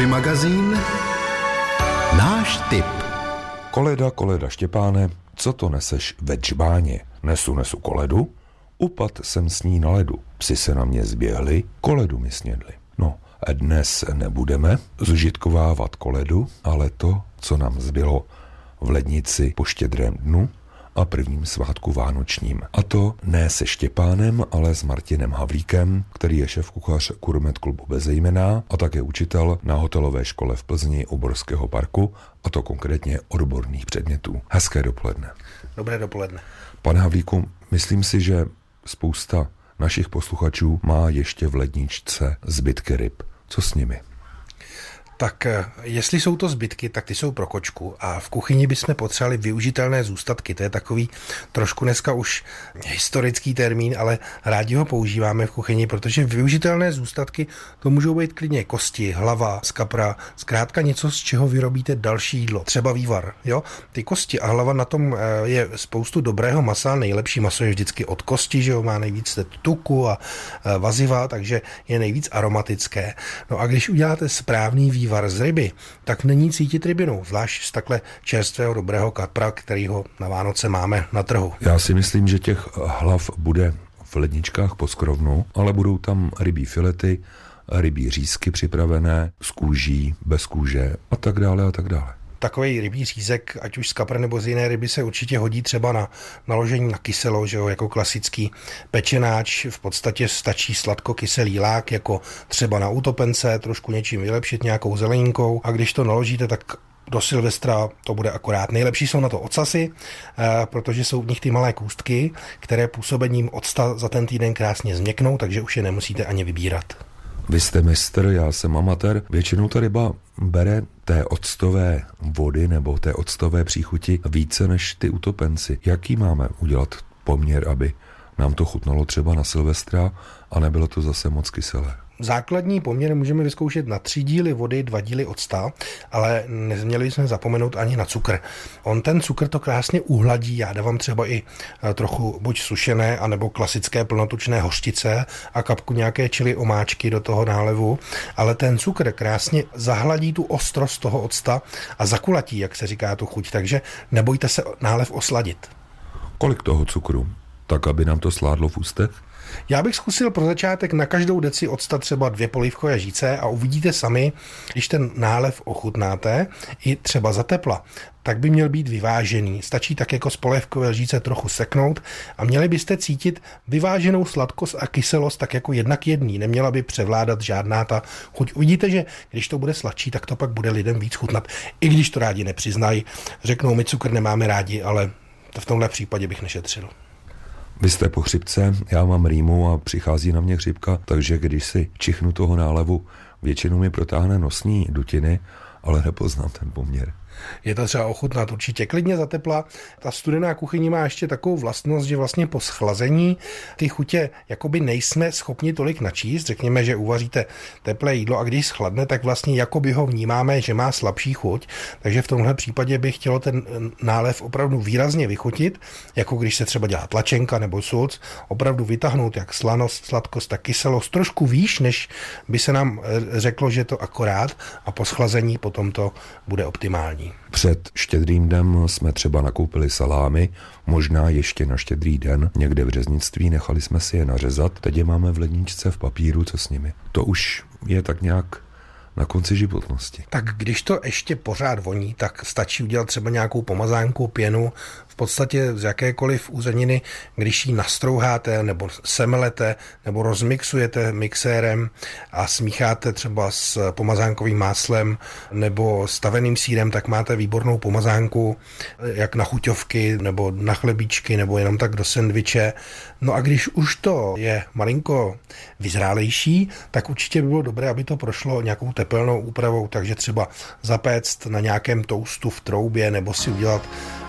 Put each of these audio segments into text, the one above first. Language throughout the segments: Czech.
Hobby magazín Náš tip Koleda, koleda Štěpáne, co to neseš ve džbáně? Nesu, nesu koledu, upad jsem s ní na ledu. Psi se na mě zběhli, koledu mi snědli. No, dnes nebudeme zužitkovávat koledu, ale to, co nám zbylo v lednici po štědrém dnu, a prvním svátku vánočním. A to ne se Štěpánem, ale s Martinem Havlíkem, který je šéf kuchař Kurmet klubu Bezejmená a také učitel na hotelové škole v Plzni u Borského parku, a to konkrétně odborných předmětů. Hezké dopoledne. Dobré dopoledne. Pane Havlíku, myslím si, že spousta našich posluchačů má ještě v ledničce zbytky ryb. Co s nimi? Tak eh, jestli jsou to zbytky, tak ty jsou pro kočku a v kuchyni bychom potřebovali využitelné zůstatky. To je takový trošku dneska už historický termín, ale rádi ho používáme v kuchyni, protože využitelné zůstatky to můžou být klidně kosti, hlava, skapra, zkrátka něco, z čeho vyrobíte další jídlo, třeba vývar. Jo? Ty kosti a hlava na tom eh, je spoustu dobrého masa, nejlepší maso je vždycky od kosti, že jo? má nejvíc tuku a eh, vaziva, takže je nejvíc aromatické. No a když uděláte správný vývar, vývar z ryby, tak není cítit rybinu, zvlášť z takhle čerstvého dobrého kapra, kterýho na Vánoce máme na trhu. Já si myslím, že těch hlav bude v ledničkách po skrovnu, ale budou tam rybí filety, rybí řízky připravené, s kůží, bez kůže a tak dále a tak dále takový rybí řízek, ať už z kapr nebo z jiné ryby, se určitě hodí třeba na naložení na kyselo, že jo, jako klasický pečenáč. V podstatě stačí sladko-kyselý lák, jako třeba na utopence, trošku něčím vylepšit, nějakou zeleninkou. A když to naložíte, tak do Silvestra to bude akorát. Nejlepší jsou na to ocasy, eh, protože jsou v nich ty malé kůstky, které působením octa za ten týden krásně změknou, takže už je nemusíte ani vybírat. Vy jste mistr, já jsem amatér. Většinou ta ryba bere té octové vody nebo té octové příchuti více než ty utopenci. Jaký máme udělat poměr, aby nám to chutnalo třeba na Silvestra a nebylo to zase moc kyselé? Základní poměr můžeme vyzkoušet na tři díly vody, dva díly octa, ale nezměli jsme zapomenout ani na cukr. On ten cukr to krásně uhladí, já dávám třeba i eh, trochu buď sušené, anebo klasické plnotučné hořtice a kapku nějaké čili omáčky do toho nálevu, ale ten cukr krásně zahladí tu ostrost toho octa a zakulatí, jak se říká tu chuť, takže nebojte se nálev osladit. Kolik toho cukru? Tak, aby nám to sládlo v ústech? Já bych zkusil pro začátek na každou deci odstat třeba dvě polívkové žíce a uvidíte sami, když ten nálev ochutnáte, i třeba za tepla, tak by měl být vyvážený. Stačí tak jako z polévkové lžíce trochu seknout a měli byste cítit vyváženou sladkost a kyselost tak jako jednak jedný. Neměla by převládat žádná ta chuť. Uvidíte, že když to bude sladší, tak to pak bude lidem víc chutnat. I když to rádi nepřiznají, řeknou, my cukr nemáme rádi, ale to v tomhle případě bych nešetřil. Vy jste po chřipce, já mám rýmu a přichází na mě chřipka, takže když si čichnu toho nálevu, většinou mi protáhne nosní dutiny, ale nepoznám ten poměr. Je to třeba ochutnat určitě klidně za tepla. Ta studená kuchyně má ještě takovou vlastnost, že vlastně po schlazení ty chutě jakoby nejsme schopni tolik načíst. Řekněme, že uvaříte teplé jídlo a když schladne, tak vlastně jakoby ho vnímáme, že má slabší chuť. Takže v tomhle případě bych chtělo ten nálev opravdu výrazně vychutit, jako když se třeba dělá tlačenka nebo sulc, opravdu vytáhnout jak slanost, sladkost, tak kyselost trošku výš, než by se nám eh, řeklo, že to akorát a po schlazení potom to bude optimální. Před štědrým dnem jsme třeba nakoupili salámy, možná ještě na štědrý den, někde v řeznictví, nechali jsme si je nařezat, teď je máme v ledničce v papíru, co s nimi. To už je tak nějak na konci životnosti. Tak když to ještě pořád voní, tak stačí udělat třeba nějakou pomazánku, pěnu, podstatě z jakékoliv úzeniny, když ji nastrouháte nebo semelete nebo rozmixujete mixérem a smícháte třeba s pomazánkovým máslem nebo staveným sírem, tak máte výbornou pomazánku, jak na chuťovky nebo na chlebíčky nebo jenom tak do sendviče. No a když už to je malinko vyzrálejší, tak určitě by bylo dobré, aby to prošlo nějakou tepelnou úpravou, takže třeba zapéct na nějakém toustu v troubě nebo si udělat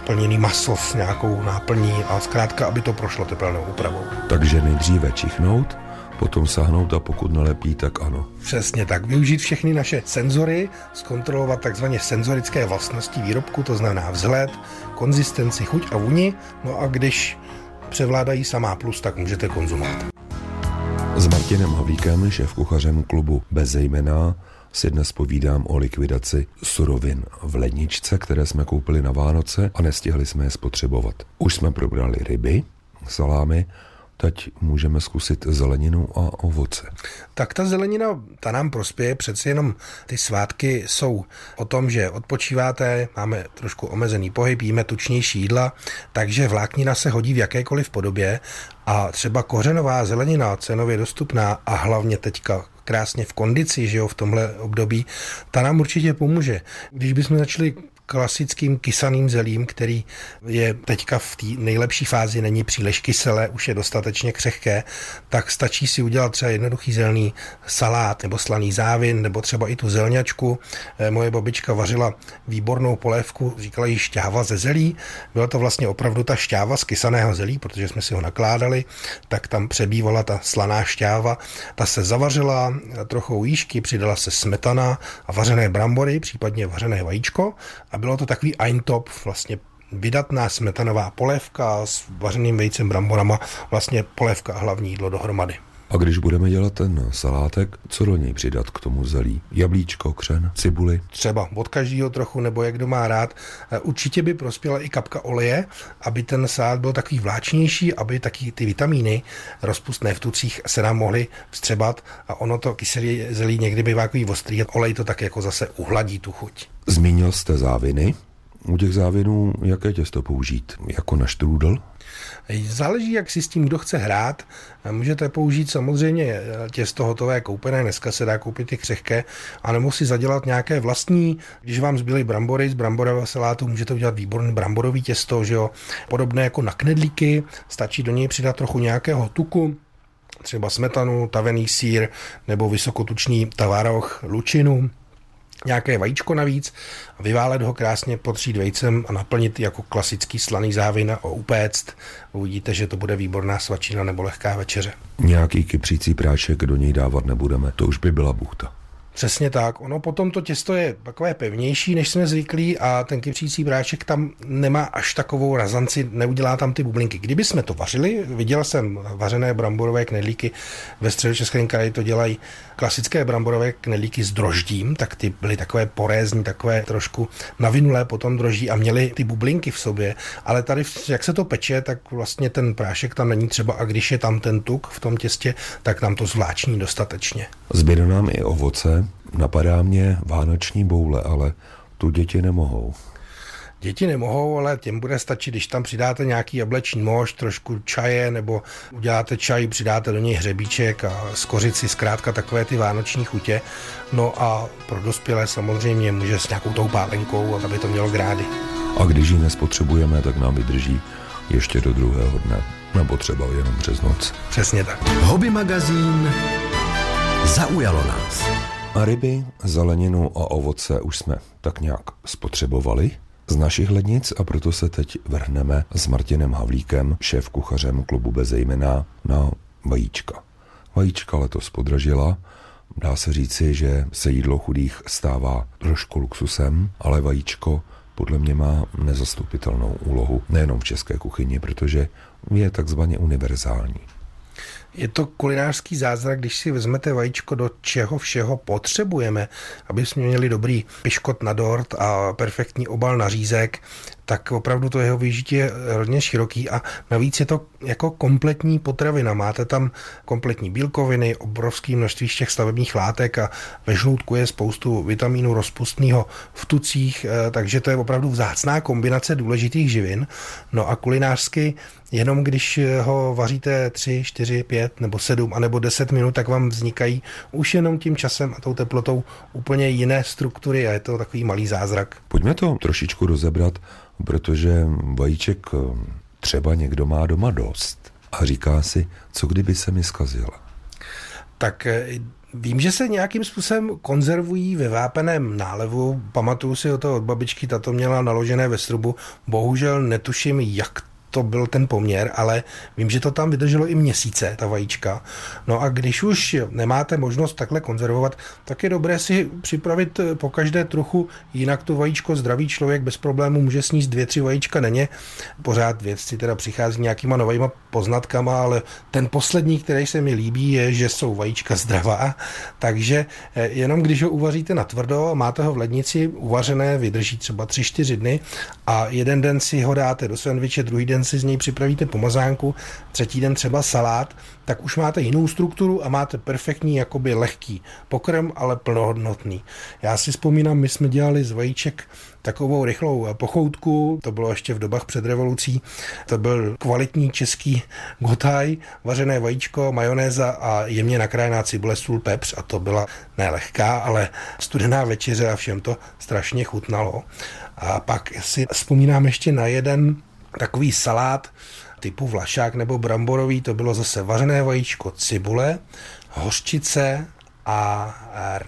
plněný maso s nějakou náplní a zkrátka, aby to prošlo tepelnou úpravou. Takže nejdříve čichnout, potom sahnout a pokud nelepí, tak ano. Přesně tak. Využít všechny naše senzory, zkontrolovat takzvaně senzorické vlastnosti výrobku, to znamená vzhled, konzistenci, chuť a vůni. No a když převládají samá plus, tak můžete konzumovat. S Martinem Havíkem, šéf kuchařem klubu Bez zejména, si dnes povídám o likvidaci surovin v ledničce, které jsme koupili na Vánoce a nestihli jsme je spotřebovat. Už jsme probrali ryby, salámy, teď můžeme zkusit zeleninu a ovoce. Tak ta zelenina, ta nám prospěje, přeci jenom ty svátky jsou o tom, že odpočíváte, máme trošku omezený pohyb, jíme tučnější jídla, takže vláknina se hodí v jakékoliv podobě a třeba kořenová zelenina, cenově dostupná a hlavně teďka krásně v kondici, že jo, v tomhle období, ta nám určitě pomůže. Když bychom začali klasickým kysaným zelím, který je teďka v té nejlepší fázi, není příliš kyselé, už je dostatečně křehké, tak stačí si udělat třeba jednoduchý zelený salát nebo slaný závin, nebo třeba i tu zelňačku. Eh, moje babička vařila výbornou polévku, říkala jí šťáva ze zelí. Byla to vlastně opravdu ta šťáva z kysaného zelí, protože jsme si ho nakládali, tak tam přebývala ta slaná šťáva. Ta se zavařila trochu jížky, přidala se smetana a vařené brambory, případně vařené vajíčko a bylo to takový eintop, vlastně vydatná smetanová polévka s vařeným vejcem, bramborama, vlastně polévka a hlavní jídlo dohromady. A když budeme dělat ten salátek, co do něj přidat k tomu zelí? Jablíčko, křen, cibuli? Třeba od každého trochu, nebo jak kdo má rád. E, určitě by prospěla i kapka oleje, aby ten salát byl takový vláčnější, aby taky ty vitamíny rozpustné v tucích se nám mohly vstřebat a ono to kyselé zelí někdy bývá takový ostrý. Olej to tak jako zase uhladí tu chuť. Zmínil jste záviny. U těch závinů jaké těsto použít? Jako na štrůdl? Záleží, jak si s tím kdo chce hrát. Můžete použít samozřejmě těsto hotové koupené, dneska se dá koupit i křehké, anebo si zadělat nějaké vlastní, když vám zbyly brambory z bramborového salátu, můžete udělat výborný bramborový těsto, že jo? podobné jako na knedlíky, stačí do něj přidat trochu nějakého tuku, třeba smetanu, tavený sír nebo vysokotučný tavaroch, lučinu, nějaké vajíčko navíc, vyválet ho krásně, potřít vejcem a naplnit jako klasický slaný závin a upéct. Uvidíte, že to bude výborná svačina nebo lehká večeře. Nějaký kypřící prášek do něj dávat nebudeme, to už by byla buchta. Přesně tak. Ono potom to těsto je takové pevnější, než jsme zvyklí a ten kypřící bráček tam nemá až takovou razanci, neudělá tam ty bublinky. Kdyby jsme to vařili, viděl jsem vařené bramborové knedlíky ve středočeském kraji, to dělají klasické bramborové knedlíky s droždím, tak ty byly takové porézní, takové trošku navinulé potom droždí a měly ty bublinky v sobě, ale tady, jak se to peče, tak vlastně ten prášek tam není třeba a když je tam ten tuk v tom těstě, tak nám to zvláční dostatečně. Zbyde nám i ovoce, napadá mě vánoční boule, ale tu děti nemohou. Děti nemohou, ale těm bude stačit, když tam přidáte nějaký jableční mož, trošku čaje, nebo uděláte čaj, přidáte do něj hřebíček a skořici, zkrátka takové ty vánoční chutě. No a pro dospělé samozřejmě může s nějakou tou pálenkou, aby to mělo grády. A když ji nespotřebujeme, tak nám vydrží ještě do druhého dne, nebo třeba jenom přes noc. Přesně tak. Hobby magazín zaujalo nás. A ryby, zeleninu a ovoce už jsme tak nějak spotřebovali z našich lednic a proto se teď vrhneme s Martinem Havlíkem, šéf kuchařem klubu Bezejmena, na vajíčka. Vajíčka letos podražila, dá se říci, že se jídlo chudých stává trošku luxusem, ale vajíčko podle mě má nezastupitelnou úlohu nejenom v české kuchyni, protože je takzvaně univerzální. Je to kulinářský zázrak, když si vezmete vajíčko, do čeho všeho potřebujeme, aby jsme měli dobrý piškot na dort a perfektní obal na řízek, tak opravdu to jeho využití je hodně široký a navíc je to jako kompletní potravina. Máte tam kompletní bílkoviny, obrovské množství z těch stavebních látek a ve žloutku je spoustu vitamínu rozpustného v tucích, eh, takže to je opravdu vzácná kombinace důležitých živin. No a kulinářsky jenom když ho vaříte 3, 4, 5 nebo 7 a nebo 10 minut, tak vám vznikají už jenom tím časem a tou teplotou úplně jiné struktury a je to takový malý zázrak. Pojďme to trošičku rozebrat protože vajíček eh, třeba někdo má doma dost a říká si, co kdyby se mi zkazila. Tak eh, Vím, že se nějakým způsobem konzervují ve vápeném nálevu. Pamatuju si o to od babičky, ta to měla naložené ve strubu. Bohužel netuším, jak to byl ten poměr, ale vím, že to tam vydrželo i měsíce, ta vajíčka. No a když už nemáte možnost takhle konzervovat, tak je dobré si připravit po každé trochu jinak tu vajíčko. Zdravý člověk bez problému může sníst dvě, tři vajíčka denně. Pořád vědci teda přichází nějakýma novýma poznatkama, ale ten poslední, který se mi líbí, je, že jsou vajíčka zdravá. Takže eh, jenom když ho uvaříte na tvrdo máte ho v lednici uvařené, vydrží třeba 3-4 dny a jeden den si ho dáte do sandviče, druhý den si z něj připravíte pomazánku, třetí den třeba salát, tak už máte jinou strukturu a máte perfektní, jakoby lehký pokrm, ale plnohodnotný. Já si vzpomínám, my jsme dělali z vajíček takovou rychlou pochoutku, to bylo ještě v dobách před revolucí, to byl kvalitní český gotaj, vařené vajíčko, majonéza a jemně nakrájená cibule, sůl, pepř a to byla nelehká, ale studená večeře a všem to strašně chutnalo. A pak si vzpomínám ještě na jeden takový salát typu vlašák nebo bramborový, to bylo zase vařené vajíčko, cibule, hořčice a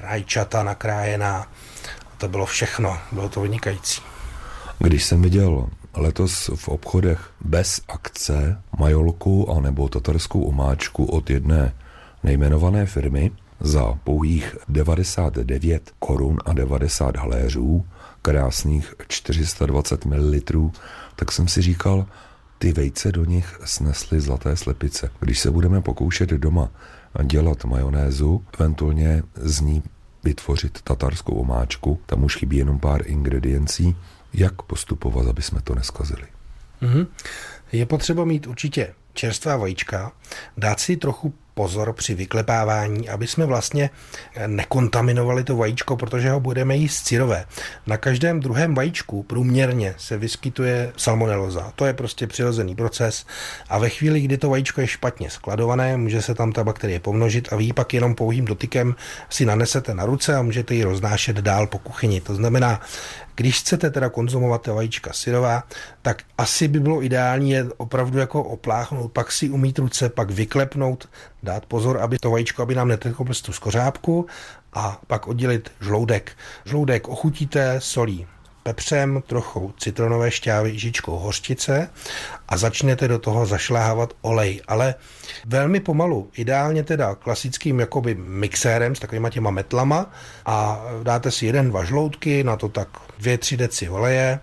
rajčata nakrájená. To bylo všechno, bylo to vynikající. Když jsem viděl letos v obchodech bez akce majolku a nebo tatarskou omáčku od jedné nejmenované firmy za pouhých 99 korun a 90 haléřů, krásných 420 ml, tak jsem si říkal, ty vejce do nich snesly zlaté slepice. Když se budeme pokoušet doma dělat majonézu, eventuálně z ní vytvořit tatarskou omáčku, tam už chybí jenom pár ingrediencí, jak postupovat, aby jsme to neskazili. Mm-hmm. Je potřeba mít určitě čerstvá vajíčka, dát si trochu pozor při vyklepávání, aby jsme vlastně nekontaminovali to vajíčko, protože ho budeme jíst syrové. Na každém druhém vajíčku průměrně se vyskytuje salmoneloza. To je prostě přirozený proces a ve chvíli, kdy to vajíčko je špatně skladované, může se tam ta bakterie pomnožit a vy pak jenom pouhým dotykem si nanesete na ruce a můžete ji roznášet dál po kuchyni. To znamená, když chcete teda konzumovat vajíčka syrová, tak asi by bylo ideální je opravdu jako opláchnout, pak si umít ruce, pak vyklepnout, dát pozor, aby to vajíčko, aby nám neteklo prostě z kořápku a pak oddělit žloudek. Žloudek ochutíte solí pepřem, trochu citronové šťávy, žičkou hořčice a začnete do toho zašláhávat olej, ale velmi pomalu, ideálně teda klasickým jakoby mixérem s takovýma těma metlama a dáte si jeden, dva žloutky, na to tak dvě, tři deci oleje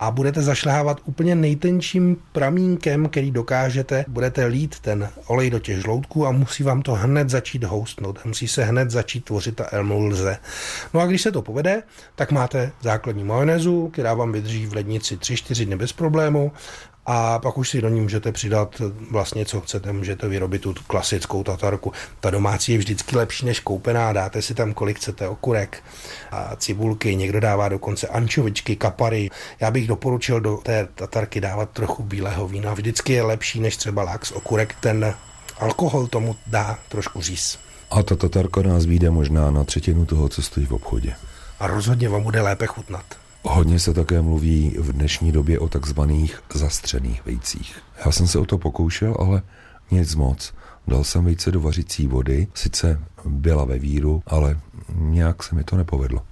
a budete zašlehávat úplně nejtenčím pramínkem, který dokážete, budete lít ten olej do těch žloutků a musí vám to hned začít houstnout, musí se hned začít tvořit ta emulze. No a když se to povede, tak máte základní majonézu, která vám vydrží v lednici 3-4 dny bez problému a pak už si do ní můžete přidat vlastně, co chcete, můžete vyrobit tu klasickou tatarku. Ta domácí je vždycky lepší než koupená, dáte si tam kolik chcete okurek a cibulky, někdo dává dokonce ančovičky, kapary. Já bych doporučil do té tatarky dávat trochu bílého vína, vždycky je lepší než třeba lax, okurek, ten alkohol tomu dá trošku říz. A ta tatarka nás vyjde možná na třetinu toho, co stojí v obchodě. A rozhodně vám bude lépe chutnat. Hodně se také mluví v dnešní době o takzvaných zastřených vejcích. Já jsem se o to pokoušel, ale nic moc. Dal jsem vejce do vařicí vody, sice byla ve víru, ale nějak se mi to nepovedlo.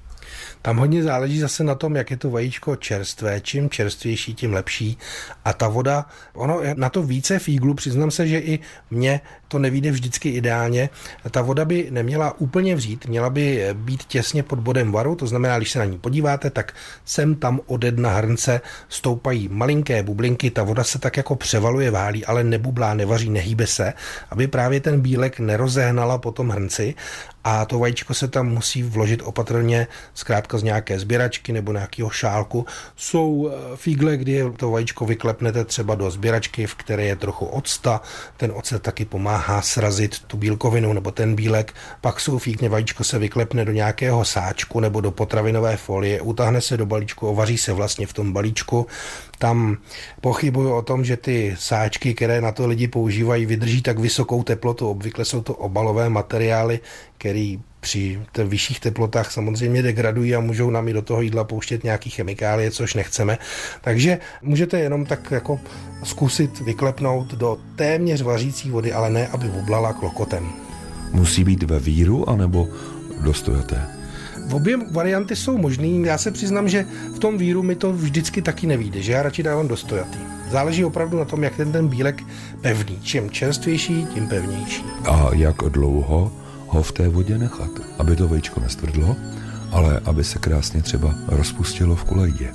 Tam hodně záleží zase na tom, jak je to vajíčko čerstvé. Čím čerstvější, tím lepší. A ta voda, ono je na to více fíglu, přiznám se, že i mně to nevíde vždycky ideálně. Ta voda by neměla úplně vřít, měla by být těsně pod bodem varu, to znamená, když se na ní podíváte, tak sem tam ode dna hrnce stoupají malinké bublinky, ta voda se tak jako převaluje, válí, ale nebublá, nevaří, nehýbe se, aby právě ten bílek nerozehnala po tom hrnci a to vajíčko se tam musí vložit opatrně, zkrátka z nějaké sběračky nebo nějakého šálku. Jsou eh, fígle, kdy to vajíčko vyklepnete třeba do sběračky, v které je trochu octa, ten ocet taky pomáhá srazit tu bílkovinu nebo ten bílek, pak jsou fígle, vajíčko se vyklepne do nějakého sáčku nebo do potravinové folie, utáhne se do balíčku, ovaří se vlastně v tom balíčku, tam pochybuju o tom, že ty sáčky, které na to lidi používají, vydrží tak vysokou teplotu. Obvykle jsou to obalové materiály, které při vyšších teplotách samozřejmě degradují a můžou nám i do toho jídla pouštět nějaký chemikálie, což nechceme. Takže můžete jenom tak jako zkusit vyklepnout do téměř vařící vody, ale ne, aby oblala klokotem. Musí být ve víru anebo dostojaté? V obě varianty jsou možný. Já se přiznám, že v tom víru mi to vždycky taky nevíde, že já radši dávám dostojatý. záleží opravdu na tom, jak ten ten bílek pevný. Čím čerstvější, tím pevnější. A jak dlouho ho v té vodě nechat, aby to vejčko nestvrdlo, ale aby se krásně třeba rozpustilo v kolejdě.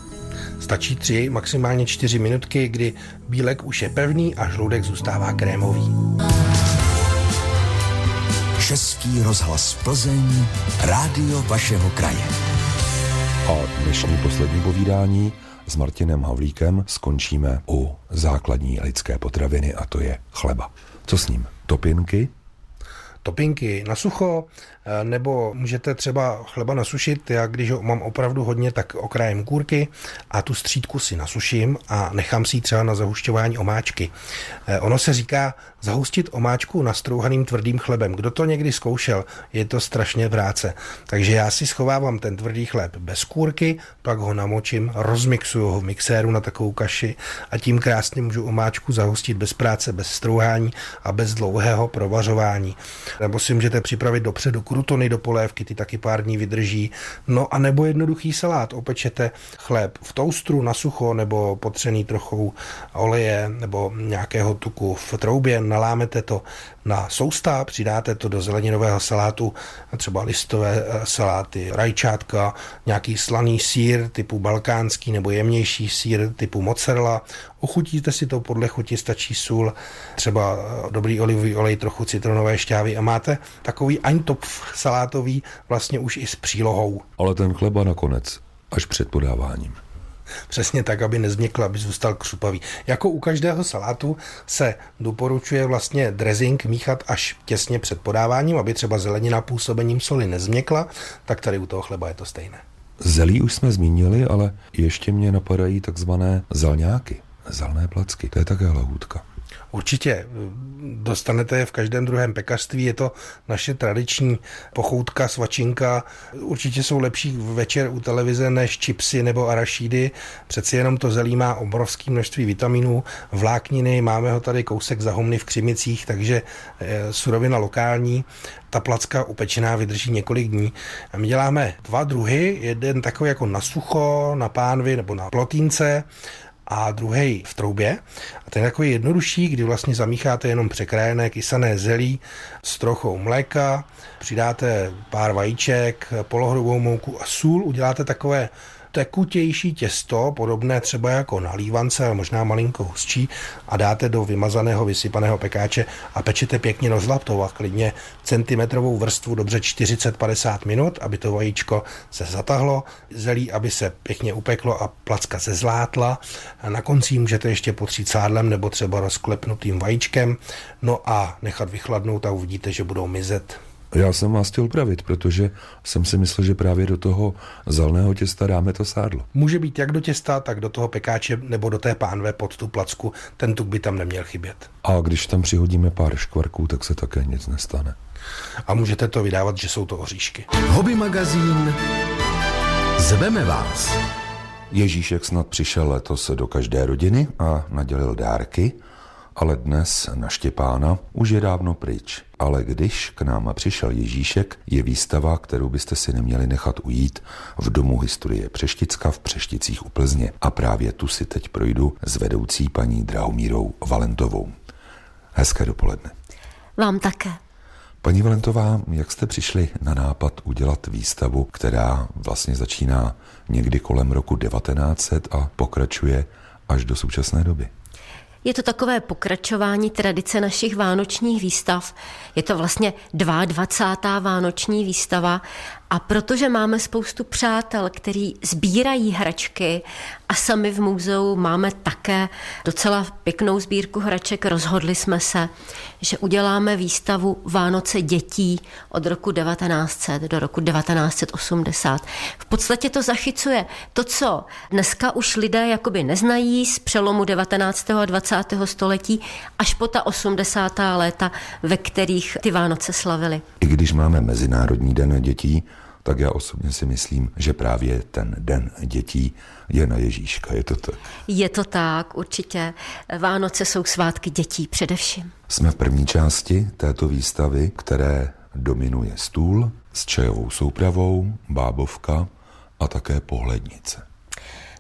Stačí tři, maximálně čtyři minutky, kdy bílek už je pevný a žludek zůstává krémový. Český rozhlas Plzeň, rádio vašeho kraje. A dnešní poslední povídání s Martinem Havlíkem skončíme u základní lidské potraviny a to je chleba. Co s ním? Topinky? Topinky na sucho, Eh, nebo můžete třeba chleba nasušit, já když ho mám opravdu hodně, tak okrajem kůrky a tu střídku si nasuším a nechám si ji třeba na zahušťování omáčky. Eh, ono se říká zahustit omáčku nastrouhaným tvrdým chlebem. Kdo to někdy zkoušel, je to strašně vráce. Takže já si schovávám ten tvrdý chléb bez kůrky, pak ho namočím, rozmixuju ho v mixéru na takovou kaši a tím krásně můžu omáčku zahustit bez práce, bez strouhání a bez dlouhého provařování. Nebo si můžete připravit dopředu krutony do polévky, ty taky pár dní vydrží. No a nebo jednoduchý salát. Opečete chléb v toustru na sucho nebo potřený trochou oleje nebo nějakého tuku v troubě, nalámete to na sousta, přidáte to do zeleninového salátu, třeba listové eh, saláty, rajčátka, nějaký slaný sír typu balkánský nebo jemnější sír typu mozzarella. Ochutíte si to podle chuti, stačí sůl, třeba eh, dobrý olivový olej, trochu citronové šťávy a máte takový eintopf salátový vlastně už i s přílohou. Ale ten chleba nakonec, až před podáváním. Přesně tak, aby nezměkl, aby zůstal křupavý. Jako u každého salátu se doporučuje vlastně dressing míchat až těsně před podáváním, aby třeba zelenina působením soli nezměkla, tak tady u toho chleba je to stejné. Zelí už jsme zmínili, ale ještě mě napadají takzvané zalňáky, zalné placky. To je také lahůdka. Určitě dostanete je v každém druhém pekařství, je to naše tradiční pochoutka, svačinka. Určitě jsou lepší večer u televize než čipsy nebo arašídy. Přeci jenom to zelí má obrovské množství vitaminů, vlákniny, máme ho tady kousek za homny v Křimicích, takže surovina lokální. Ta placka upečená vydrží několik dní. A my děláme dva druhy, jeden takový jako na sucho, na pánvi nebo na plotínce, a druhý v troubě. A ten je takový jednodušší, kdy vlastně zamícháte jenom překrájené kysané zelí s trochou mléka, přidáte pár vajíček, polohrubou mouku a sůl, uděláte takové tekutější těsto, podobné třeba jako na lívance, ale možná malinko hustší, a dáte do vymazaného, vysypaného pekáče a pečete pěkně rozlaptovat, klidně centimetrovou vrstvu, dobře 40-50 minut, aby to vajíčko se zatahlo, zelí, aby se pěkně upeklo a placka se zlátla. A na konci můžete ještě potřít sádlem nebo třeba rozklepnutým vajíčkem, no a nechat vychladnout a uvidíte, že budou mizet. Já jsem vás chtěl pravit, protože jsem si myslel, že právě do toho zalného těsta dáme to sádlo. Může být jak do těsta, tak do toho pekáče nebo do té pánve pod tu placku. Ten tuk by tam neměl chybět. A když tam přihodíme pár škvarků, tak se také nic nestane. A můžete to vydávat, že jsou to oříšky. Hobby magazín Zveme vás. Ježíšek snad přišel letos do každé rodiny a nadělil dárky – ale dnes na Štěpána už je dávno pryč. Ale když k nám přišel Ježíšek, je výstava, kterou byste si neměli nechat ujít v Domu historie Přešticka v Přešticích u Plzně. A právě tu si teď projdu s vedoucí paní Drahomírou Valentovou. Hezké dopoledne. Vám také. Paní Valentová, jak jste přišli na nápad udělat výstavu, která vlastně začíná někdy kolem roku 1900 a pokračuje až do současné doby? Je to takové pokračování tradice našich vánočních výstav. Je to vlastně 22. vánoční výstava a protože máme spoustu přátel, který sbírají hračky a sami v muzeu máme také docela pěknou sbírku hraček, rozhodli jsme se, že uděláme výstavu Vánoce dětí od roku 1900 do roku 1980. V podstatě to zachycuje to, co dneska už lidé jakoby neznají z přelomu 19. a 20. století až po ta 80. léta, ve kterých ty Vánoce slavili. I když máme Mezinárodní den dětí, tak já osobně si myslím, že právě ten den dětí je na Ježíška. Je to tak? Je to tak, určitě. Vánoce jsou svátky dětí především. Jsme v první části této výstavy, které dominuje stůl s čajovou soupravou, bábovka a také pohlednice.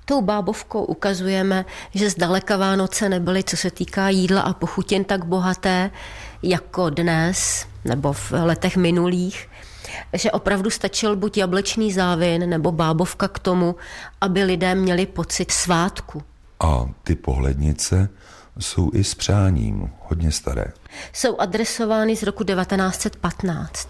Tou bábovkou ukazujeme, že zdaleka Vánoce nebyly, co se týká jídla a pochutin, tak bohaté jako dnes nebo v letech minulých že opravdu stačil buď jablečný závin nebo bábovka k tomu, aby lidé měli pocit svátku. A ty pohlednice jsou i s přáním hodně staré. Jsou adresovány z roku 1915.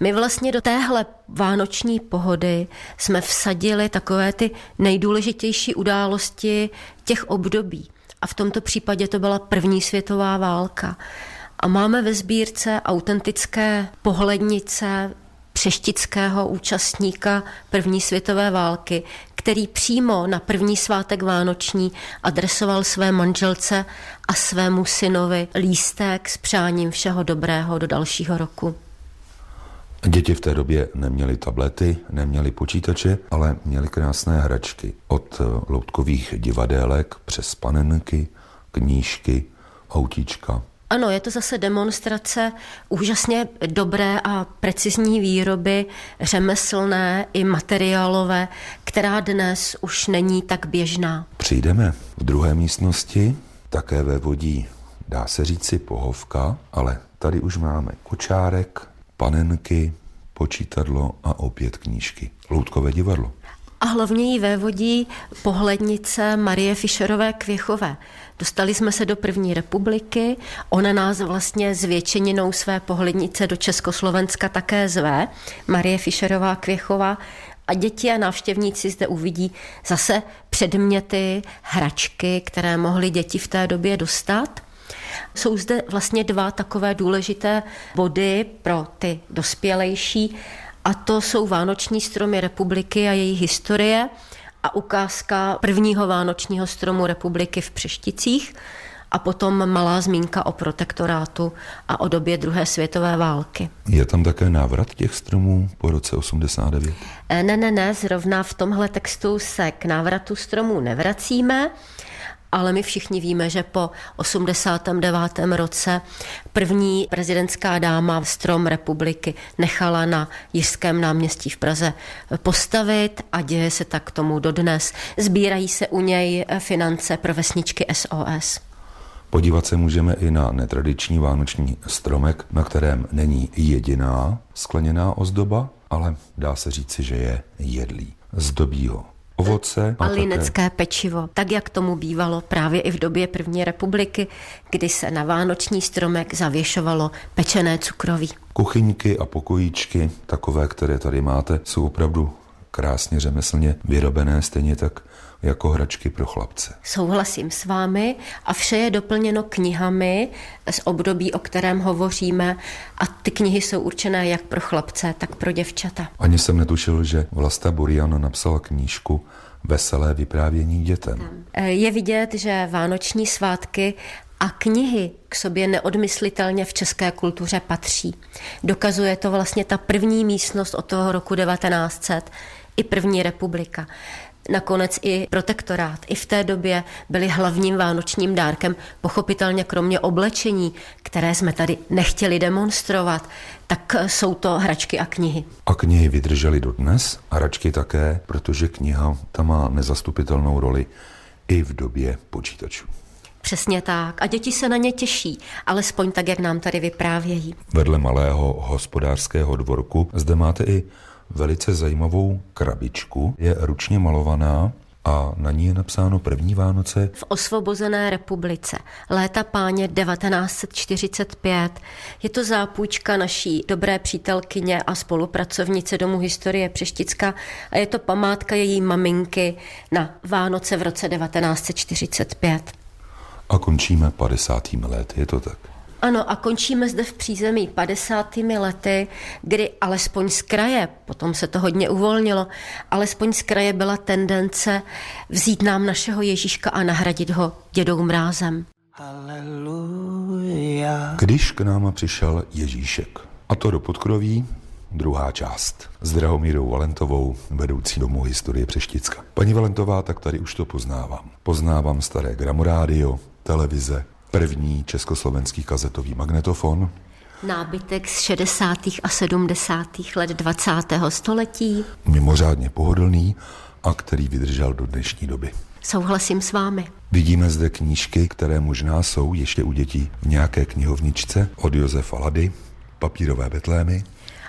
My vlastně do téhle vánoční pohody jsme vsadili takové ty nejdůležitější události těch období. A v tomto případě to byla první světová válka. A máme ve sbírce autentické pohlednice přeštického účastníka první světové války, který přímo na první svátek Vánoční adresoval své manželce a svému synovi lístek s přáním všeho dobrého do dalšího roku. Děti v té době neměly tablety, neměly počítače, ale měly krásné hračky. Od loutkových divadélek přes panenky, knížky, autíčka, ano, je to zase demonstrace úžasně dobré a precizní výroby, řemeslné i materiálové, která dnes už není tak běžná. Přijdeme v druhé místnosti, také ve vodí, dá se říci pohovka, ale tady už máme kočárek, panenky, počítadlo a opět knížky. Loutkové divadlo. A hlavně jí vévodí pohlednice Marie Fischerové Kvěchové. Dostali jsme se do první republiky, ona nás vlastně s většininou své pohlednice do Československa také zve, Marie Fischerová Kvěchová, a děti a návštěvníci zde uvidí zase předměty, hračky, které mohly děti v té době dostat. Jsou zde vlastně dva takové důležité body pro ty dospělejší, a to jsou Vánoční stromy republiky a její historie a ukázka prvního vánočního stromu republiky v Přešticích a potom malá zmínka o protektorátu a o době druhé světové války. Je tam také návrat těch stromů po roce 89? Ne, ne, ne, zrovna v tomhle textu se k návratu stromů nevracíme, ale my všichni víme, že po 89. roce první prezidentská dáma strom republiky nechala na Jiřském náměstí v Praze postavit a děje se tak tomu dodnes. Sbírají se u něj finance pro vesničky SOS. Podívat se můžeme i na netradiční vánoční stromek, na kterém není jediná skleněná ozdoba, ale dá se říci, že je jedlý. Zdobí ho ovoce. A, a linecké také... pečivo, tak jak tomu bývalo právě i v době první republiky, kdy se na vánoční stromek zavěšovalo pečené cukroví. Kuchyňky a pokojíčky, takové, které tady máte, jsou opravdu krásně řemeslně vyrobené, stejně tak jako hračky pro chlapce. Souhlasím s vámi a vše je doplněno knihami z období, o kterém hovoříme a ty knihy jsou určené jak pro chlapce, tak pro děvčata. Ani jsem netušil, že Vlasta Buriano napsala knížku Veselé vyprávění dětem. Je vidět, že vánoční svátky a knihy k sobě neodmyslitelně v české kultuře patří. Dokazuje to vlastně ta první místnost od toho roku 1900 i první republika nakonec i protektorát. I v té době byli hlavním vánočním dárkem, pochopitelně kromě oblečení, které jsme tady nechtěli demonstrovat, tak jsou to hračky a knihy. A knihy vydržely dodnes, a hračky také, protože kniha tam má nezastupitelnou roli i v době počítačů. Přesně tak. A děti se na ně těší, alespoň tak, jak nám tady vyprávějí. Vedle malého hospodářského dvorku zde máte i velice zajímavou krabičku. Je ručně malovaná a na ní je napsáno první Vánoce. V osvobozené republice. Léta páně 1945. Je to zápůjčka naší dobré přítelkyně a spolupracovnice Domu historie Přešticka a je to památka její maminky na Vánoce v roce 1945. A končíme 50. let, je to tak? Ano, a končíme zde v přízemí 50. lety, kdy alespoň z kraje, potom se to hodně uvolnilo, alespoň z kraje byla tendence vzít nám našeho Ježíška a nahradit ho dědou mrázem. Haleluja. Když k nám přišel Ježíšek, a to do podkroví, druhá část s Drahomírou Valentovou, vedoucí domu historie Přešticka. Paní Valentová, tak tady už to poznávám. Poznávám staré gramorádio, televize, první československý kazetový magnetofon. Nábytek z 60. a 70. let 20. století. Mimořádně pohodlný a který vydržel do dnešní doby. Souhlasím s vámi. Vidíme zde knížky, které možná jsou ještě u dětí v nějaké knihovničce od Josefa Lady, papírové betlémy.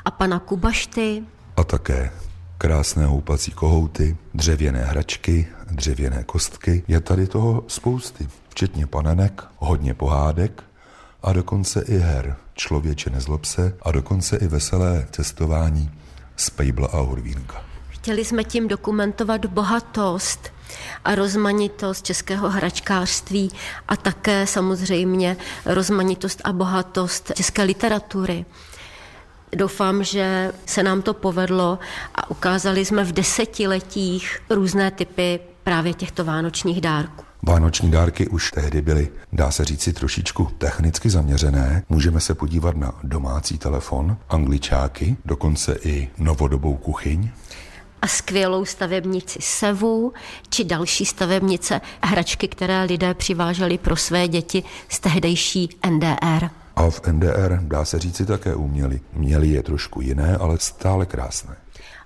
A pana Kubašty. A také krásné houpací kohouty, dřevěné hračky, dřevěné kostky. Je tady toho spousty, včetně panenek, hodně pohádek a dokonce i her. Člověče nezlob se a dokonce i veselé cestování z Pejbla a Hurvínka. Chtěli jsme tím dokumentovat bohatost a rozmanitost českého hračkářství a také samozřejmě rozmanitost a bohatost české literatury. Doufám, že se nám to povedlo a ukázali jsme v desetiletích různé typy právě těchto vánočních dárků. Vánoční dárky už tehdy byly, dá se říci, trošičku technicky zaměřené. Můžeme se podívat na domácí telefon, angličáky, dokonce i novodobou kuchyň a skvělou stavebnici Sevu či další stavebnice, hračky, které lidé přiváželi pro své děti z tehdejší NDR. A v NDR dá se říci také uměli. Měli je trošku jiné, ale stále krásné.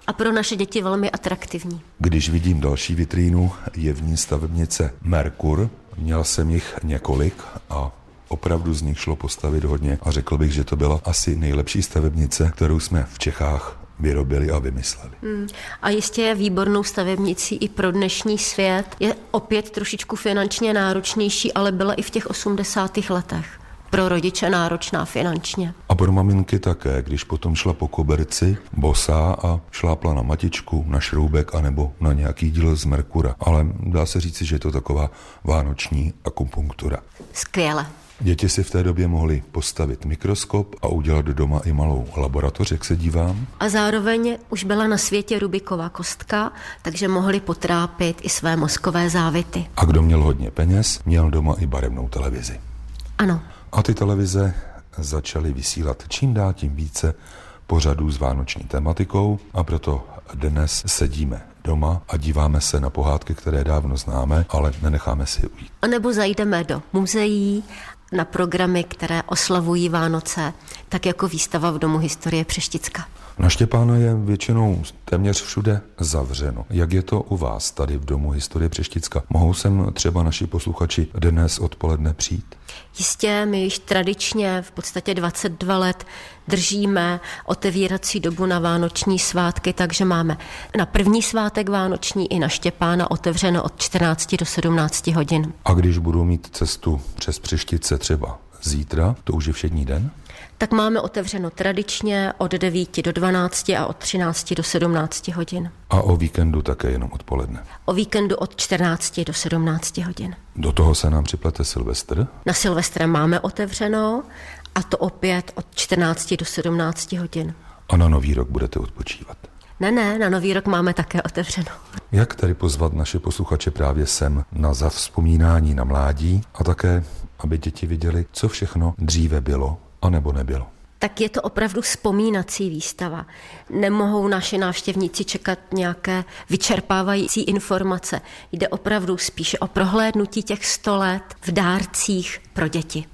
A pro naše děti velmi atraktivní. Když vidím další vitrínu, je v ní stavebnice Merkur. Měl jsem jich několik a opravdu z nich šlo postavit hodně a řekl bych, že to byla asi nejlepší stavebnice, kterou jsme v Čechách vyrobili a vymysleli. Hmm. A jistě je výbornou stavebnicí i pro dnešní svět. Je opět trošičku finančně náročnější, ale byla i v těch 80. letech pro rodiče náročná finančně. A pro maminky také, když potom šla po koberci, bosá a šlápla na matičku, na šroubek anebo na nějaký díl z Merkura. Ale dá se říci, že je to taková vánoční akupunktura. Skvěle. Děti si v té době mohly postavit mikroskop a udělat doma i malou laboratoř, jak se dívám. A zároveň už byla na světě Rubiková kostka, takže mohli potrápit i své mozkové závity. A kdo měl hodně peněz, měl doma i barevnou televizi. Ano. A ty televize začaly vysílat čím dál tím více pořadů s vánoční tematikou a proto dnes sedíme doma a díváme se na pohádky, které dávno známe, ale nenecháme si ujít. A nebo zajdeme do muzeí na programy, které oslavují Vánoce, tak jako výstava v Domu historie Přešticka. Na Štěpána je většinou téměř všude zavřeno. Jak je to u vás tady v Domu historie Přešticka? Mohou sem třeba naši posluchači dnes odpoledne přijít? Jistě, my již tradičně v podstatě 22 let držíme otevírací dobu na vánoční svátky, takže máme na první svátek vánoční i na Štěpána otevřeno od 14 do 17 hodin. A když budou mít cestu přes Přeštice třeba zítra, to už je všední den? Tak máme otevřeno tradičně od 9 do 12 a od 13 do 17 hodin. A o víkendu také jenom odpoledne? O víkendu od 14 do 17 hodin. Do toho se nám připlete Silvestr? Na Silvestra máme otevřeno a to opět od 14 do 17 hodin. A na Nový rok budete odpočívat? Ne, ne, na Nový rok máme také otevřeno. Jak tedy pozvat naše posluchače právě sem na zavzpomínání na mládí a také, aby děti viděli, co všechno dříve bylo anebo nebylo? tak je to opravdu vzpomínací výstava. Nemohou naši návštěvníci čekat nějaké vyčerpávající informace. Jde opravdu spíše o prohlédnutí těch sto let v dárcích pro děti.